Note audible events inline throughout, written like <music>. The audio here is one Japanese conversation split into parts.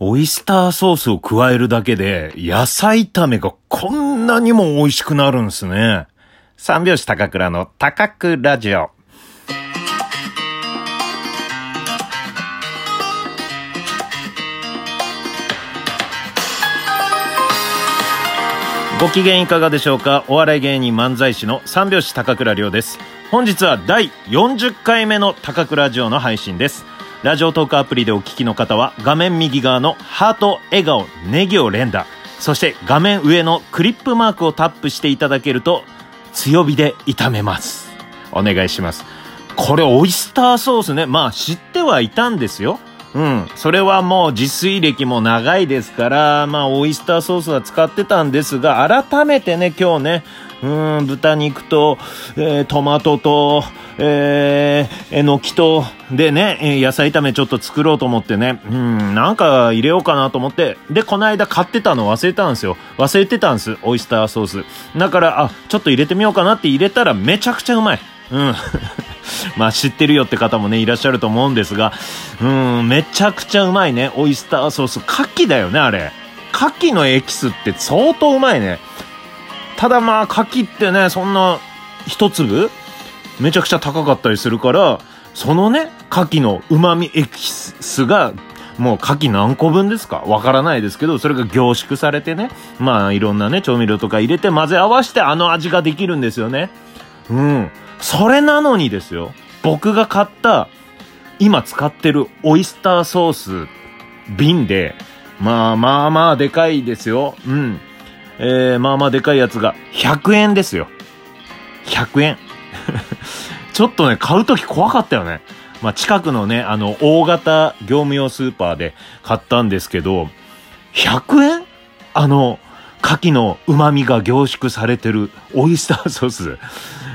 オイスターソースを加えるだけで、野菜炒めがこんなにも美味しくなるんですね。三拍子高倉の高倉ラジオ。ご機嫌いかがでしょうか？お笑い芸人漫才師の三拍子高倉涼です。本日は第40回目の高倉ラジオの配信です。ラジオトークアプリでお聞きの方は画面右側のハート、笑顔、ネギを連打。そして画面上のクリップマークをタップしていただけると強火で炒めます。お願いします。これオイスターソースね。まあ知ってはいたんですよ。うん。それはもう自炊歴も長いですから、まあ、オイスターソースは使ってたんですが、改めてね、今日ね、うん、豚肉と、えー、トマトと、えー、えのきと、でね、野菜炒めちょっと作ろうと思ってね、うん、なんか入れようかなと思って、で、この間買ってたの忘れたんですよ。忘れてたんです、オイスターソース。だから、あ、ちょっと入れてみようかなって入れたらめちゃくちゃうまい。うん。<laughs> まあ知ってるよって方もね、いらっしゃると思うんですが、うん、めちゃくちゃうまいね。オイスターソース。牡蠣だよね、あれ。牡蠣のエキスって相当うまいね。ただまあ、牡蠣ってね、そんな、一粒？めちゃくちゃ高かったりするから、そのね、牡蠣の旨味エキスが、もう牡蠣何個分ですか？わからないですけど、それが凝縮されてね、まあいろんなね、調味料とか入れて混ぜ合わせてあの味ができるんですよね。うん。それなのにですよ、僕が買った、今使ってるオイスターソース瓶で、まあまあまあでかいですよ。うん。えー、まあまあでかいやつが100円ですよ。100円。<laughs> ちょっとね、買うとき怖かったよね。まあ近くのね、あの、大型業務用スーパーで買ったんですけど、100円あの、牡蠣の旨味が凝縮されてるオイスターソース。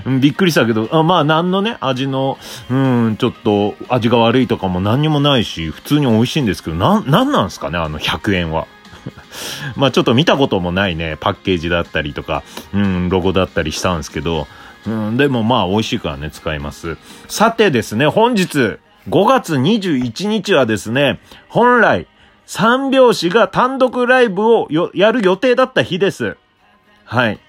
びっくりしたけど、あまあ、何のね、味の、うん、ちょっと、味が悪いとかも何にもないし、普通に美味しいんですけど、なん、なんなんすかね、あの100円は。<laughs> まあ、ちょっと見たこともないね、パッケージだったりとか、うん、ロゴだったりしたんですけど、うん、でもまあ、美味しいからね、使います。さてですね、本日、5月21日はですね、本来、三拍子が単独ライブをやる予定だった日です。はい。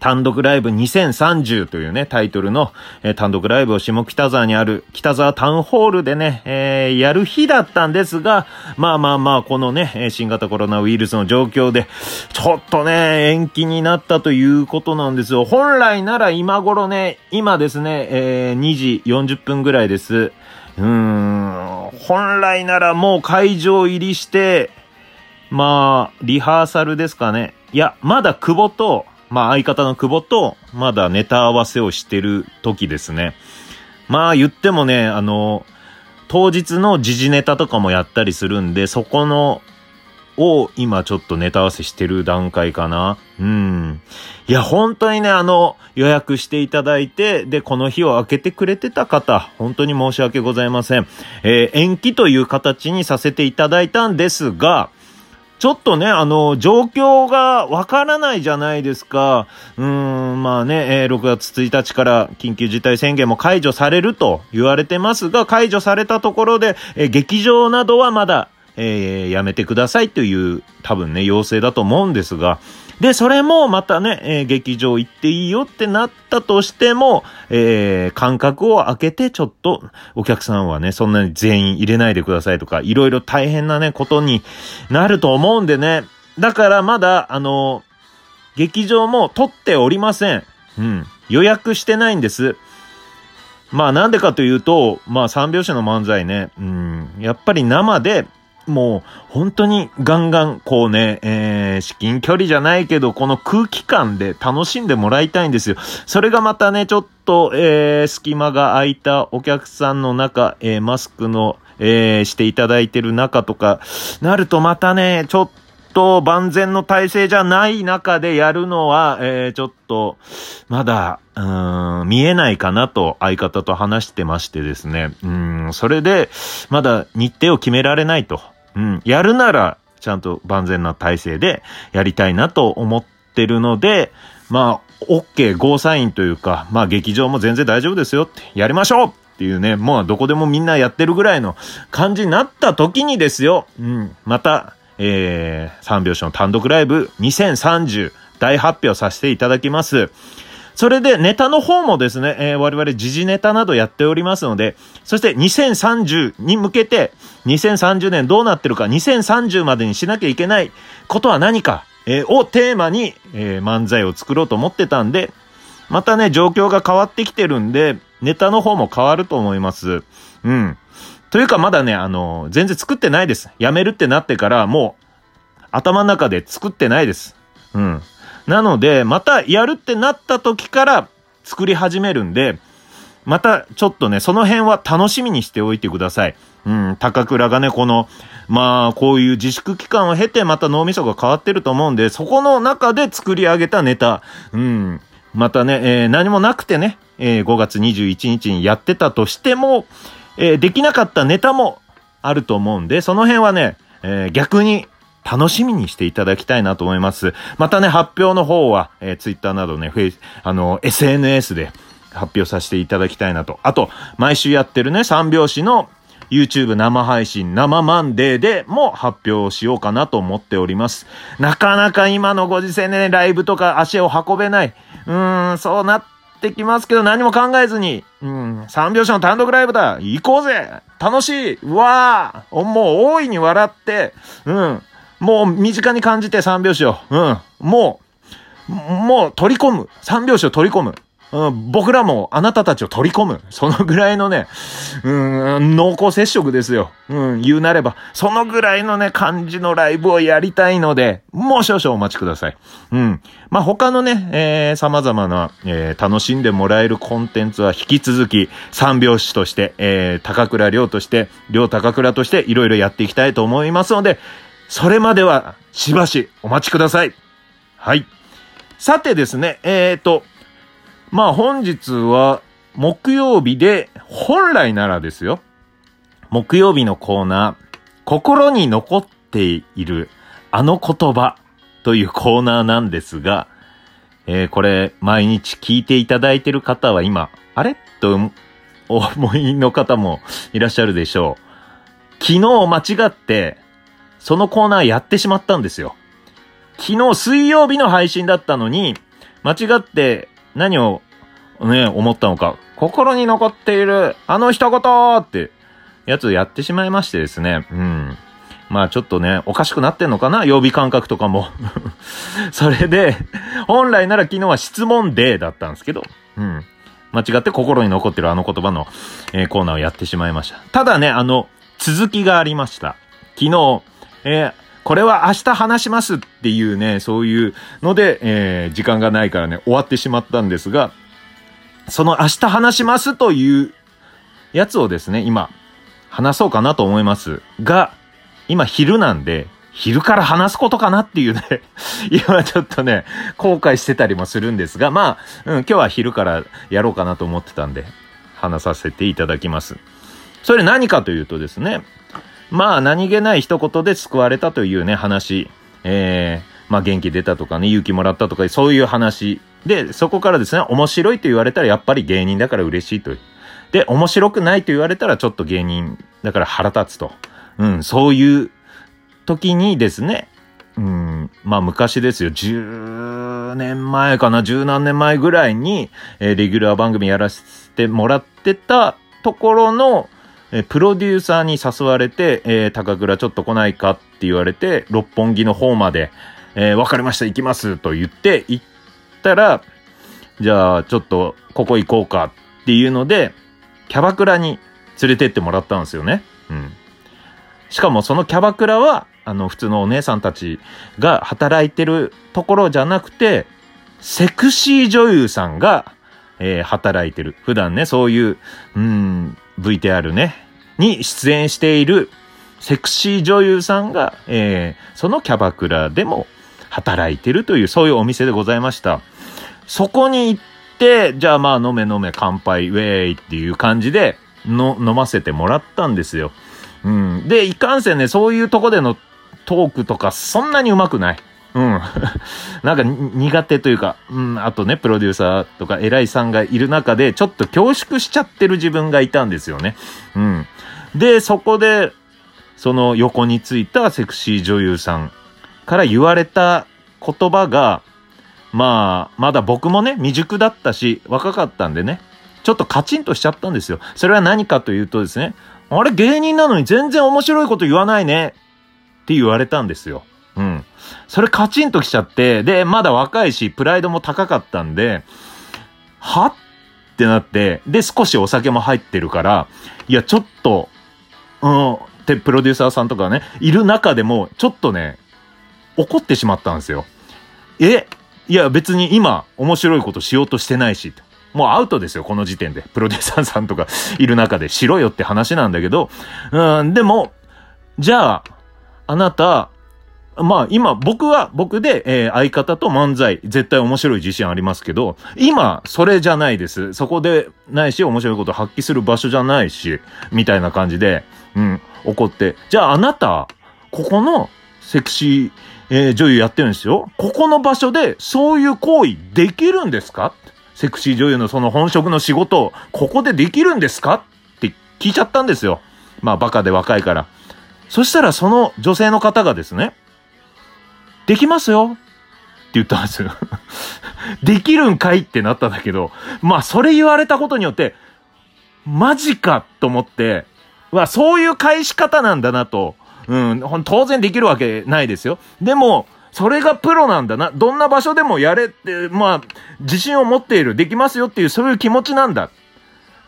単独ライブ2030というね、タイトルの、えー、単独ライブを下北沢にある北沢タウンホールでね、えー、やる日だったんですが、まあまあまあ、このね、新型コロナウイルスの状況で、ちょっとね、延期になったということなんですよ。本来なら今頃ね、今ですね、えー、2時40分ぐらいです。うーん、本来ならもう会場入りして、まあ、リハーサルですかね。いや、まだ久保と、まあ相方の久保とまだネタ合わせをしてる時ですね。まあ言ってもね、あの、当日の時事ネタとかもやったりするんで、そこの、を今ちょっとネタ合わせしてる段階かな。うん。いや、本当にね、あの、予約していただいて、で、この日を空けてくれてた方、本当に申し訳ございません。えー、延期という形にさせていただいたんですが、ちょっとね、あの、状況がわからないじゃないですか。うーん、まあね、えー、6月1日から緊急事態宣言も解除されると言われてますが、解除されたところで、えー、劇場などはまだ、えー、やめてくださいという多分ね、要請だと思うんですが、で、それもまたね、えー、劇場行っていいよってなったとしても、えー、間隔を空けてちょっとお客さんはね、そんなに全員入れないでくださいとか、いろいろ大変なね、ことになると思うんでね。だからまだ、あの、劇場も取っておりません。うん。予約してないんです。まあなんでかというと、まあ三拍子の漫才ね、うん、やっぱり生でもう、本当にガンガン、こうね、えー、至近距離じゃないけど、この空気感で楽しんでもらいたいんですよ。それがまたね、ちょっと、えー、隙間が空いたお客さんの中、えー、マスクの、えー、していただいてる中とか、なるとまたね、ちょっと万全の体制じゃない中でやるのは、えー、ちょっと、まだ、うん、見えないかなと相方と話してましてですね。うん、それで、まだ日程を決められないと。うん、やるなら、ちゃんと万全な体制でやりたいなと思ってるので、まあ、OK、ゴーサインというか、まあ劇場も全然大丈夫ですよって、やりましょうっていうね、もうどこでもみんなやってるぐらいの感じになった時にですよ、うん、また、えー、三拍子の単独ライブ2030大発表させていただきます。それでネタの方もですね、えー、我々時事ネタなどやっておりますので、そして2030に向けて、2030年どうなってるか、2030までにしなきゃいけないことは何か、えー、をテーマに、えー、漫才を作ろうと思ってたんで、またね、状況が変わってきてるんで、ネタの方も変わると思います。うん。というかまだね、あの、全然作ってないです。やめるってなってから、もう、頭の中で作ってないです。うん。なので、またやるってなった時から作り始めるんで、またちょっとね、その辺は楽しみにしておいてください。うん、高倉がね、この、まあ、こういう自粛期間を経てまた脳みそが変わってると思うんで、そこの中で作り上げたネタ、うん、またね、えー、何もなくてね、えー、5月21日にやってたとしても、えー、できなかったネタもあると思うんで、その辺はね、え、逆に楽しみにしていただきたいなと思います。またね、発表の方は、えー、ツイッターなどね、フェイス、あの、SNS で発表させていただきたいなと。あと、毎週やってるね、三拍子の YouTube 生配信、生マンデーでも発表しようかなと思っております。なかなか今のご時世ね、ライブとか足を運べない。うーん、そうなってきますけど何も考えずに、うん、三拍子の単独ライブだ行こうぜ楽しいうわーもう大いに笑って、うん、もう身近に感じて三拍子を。うん。もう、もう取り込む。三拍子を取り込む。うん、僕らもあなたたちを取り込む。そのぐらいのね、うん、濃厚接触ですよ。うん、言うなれば。そのぐらいのね、感じのライブをやりたいので、もう少々お待ちください。うん。まあ、他のね、えー、様々な、えー、楽しんでもらえるコンテンツは引き続き、三拍子として、えー、高倉亮として、亮高倉として、いろいろやっていきたいと思いますので、それまではしばしお待ちください。はい。さてですね、えっ、ー、と、まあ本日は木曜日で、本来ならですよ。木曜日のコーナー、心に残っているあの言葉というコーナーなんですが、えー、これ毎日聞いていただいている方は今、あれ？とお思いの方もいらっしゃるでしょう。昨日間違って、そのコーナーやってしまったんですよ。昨日水曜日の配信だったのに、間違って何をね、思ったのか、心に残っている、あの一言ってやつをやってしまいましてですね。うん。まあちょっとね、おかしくなってんのかな曜日感覚とかも。<laughs> それで、本来なら昨日は質問デーだったんですけど、うん。間違って心に残ってるあの言葉の、えー、コーナーをやってしまいました。ただね、あの、続きがありました。昨日、えー、これは明日話しますっていうね、そういうので、えー、時間がないからね、終わってしまったんですが、その明日話しますというやつをですね、今、話そうかなと思いますが、今昼なんで、昼から話すことかなっていうね <laughs> 今ちょっとね、後悔してたりもするんですが、まあ、うん、今日は昼からやろうかなと思ってたんで、話させていただきます。それ何かというとですね、まあ何気ない一言で救われたというね、話。えー、まあ元気出たとかね、勇気もらったとか、そういう話。で、そこからですね、面白いと言われたらやっぱり芸人だから嬉しいとい。で、面白くないと言われたらちょっと芸人だから腹立つと。うん、そういう時にですね、うん、まあ昔ですよ、10年前かな、十何年前ぐらいに、えー、レギュラー番組やらせてもらってたところの、えプロデューサーに誘われて、えー、高倉ちょっと来ないかって言われて、六本木の方まで、えー、わかりました、行きますと言って、行ったら、じゃあ、ちょっと、ここ行こうかっていうので、キャバクラに連れてってもらったんですよね。うん。しかもそのキャバクラは、あの、普通のお姉さんたちが働いてるところじゃなくて、セクシー女優さんが、えー、働いてる。普段ね、そういう、うん、VTR ね、に出演しているセクシー女優さんが、えー、そのキャバクラでも働いてるという、そういうお店でございました。そこに行って、じゃあまあ飲め飲め乾杯ウェイっていう感じで、の、飲ませてもらったんですよ。うん。で、いかんせんね、そういうとこでのトークとかそんなにうまくない。うん。<laughs> なんか苦手というか、うん、あとね、プロデューサーとか偉いさんがいる中で、ちょっと恐縮しちゃってる自分がいたんですよね。うん。で、そこで、その横についたセクシー女優さんから言われた言葉が、まあ、まだ僕もね、未熟だったし、若かったんでね、ちょっとカチンとしちゃったんですよ。それは何かというとですね、あれ芸人なのに全然面白いこと言わないねって言われたんですよ。うん。それカチンときちゃって、で、まだ若いし、プライドも高かったんで、はってなって、で、少しお酒も入ってるから、いや、ちょっと、うん、ってプロデューサーさんとかね、いる中でも、ちょっとね、怒ってしまったんですよ。えいや、別に今、面白いことしようとしてないし、もうアウトですよ、この時点で。プロデューサーさんとかいる中で、しろよって話なんだけど、うん、でも、じゃあ、あなた、まあ今僕は僕で、えー、相方と漫才絶対面白い自信ありますけど、今それじゃないです。そこでないし面白いこと発揮する場所じゃないし、みたいな感じで、うん、怒って。じゃああなた、ここのセクシー、えー、女優やってるんですよ。ここの場所でそういう行為できるんですか？セクシー女優のその本職の仕事をここでできるんですか？って聞いちゃったんですよ。まあバカで若いから。そしたらその女性の方がですね、できますよって言ったんですよ。<laughs> できるんかいってなったんだけど、まあそれ言われたことによって、マジかと思って、わ、そういう返し方なんだなと。うん、当然できるわけないですよ。でも、それがプロなんだな。どんな場所でもやれって、まあ、自信を持っている、できますよっていう、そういう気持ちなんだ。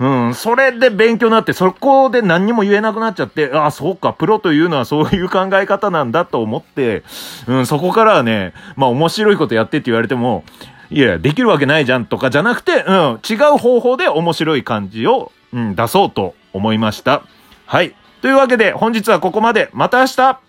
うん、それで勉強になって、そこで何にも言えなくなっちゃって、ああ、そうか、プロというのはそういう考え方なんだと思って、うん、そこからはね、まあ面白いことやってって言われても、いや、できるわけないじゃんとかじゃなくて、うん、違う方法で面白い感じを、うん、出そうと思いました。はい。というわけで、本日はここまで。また明日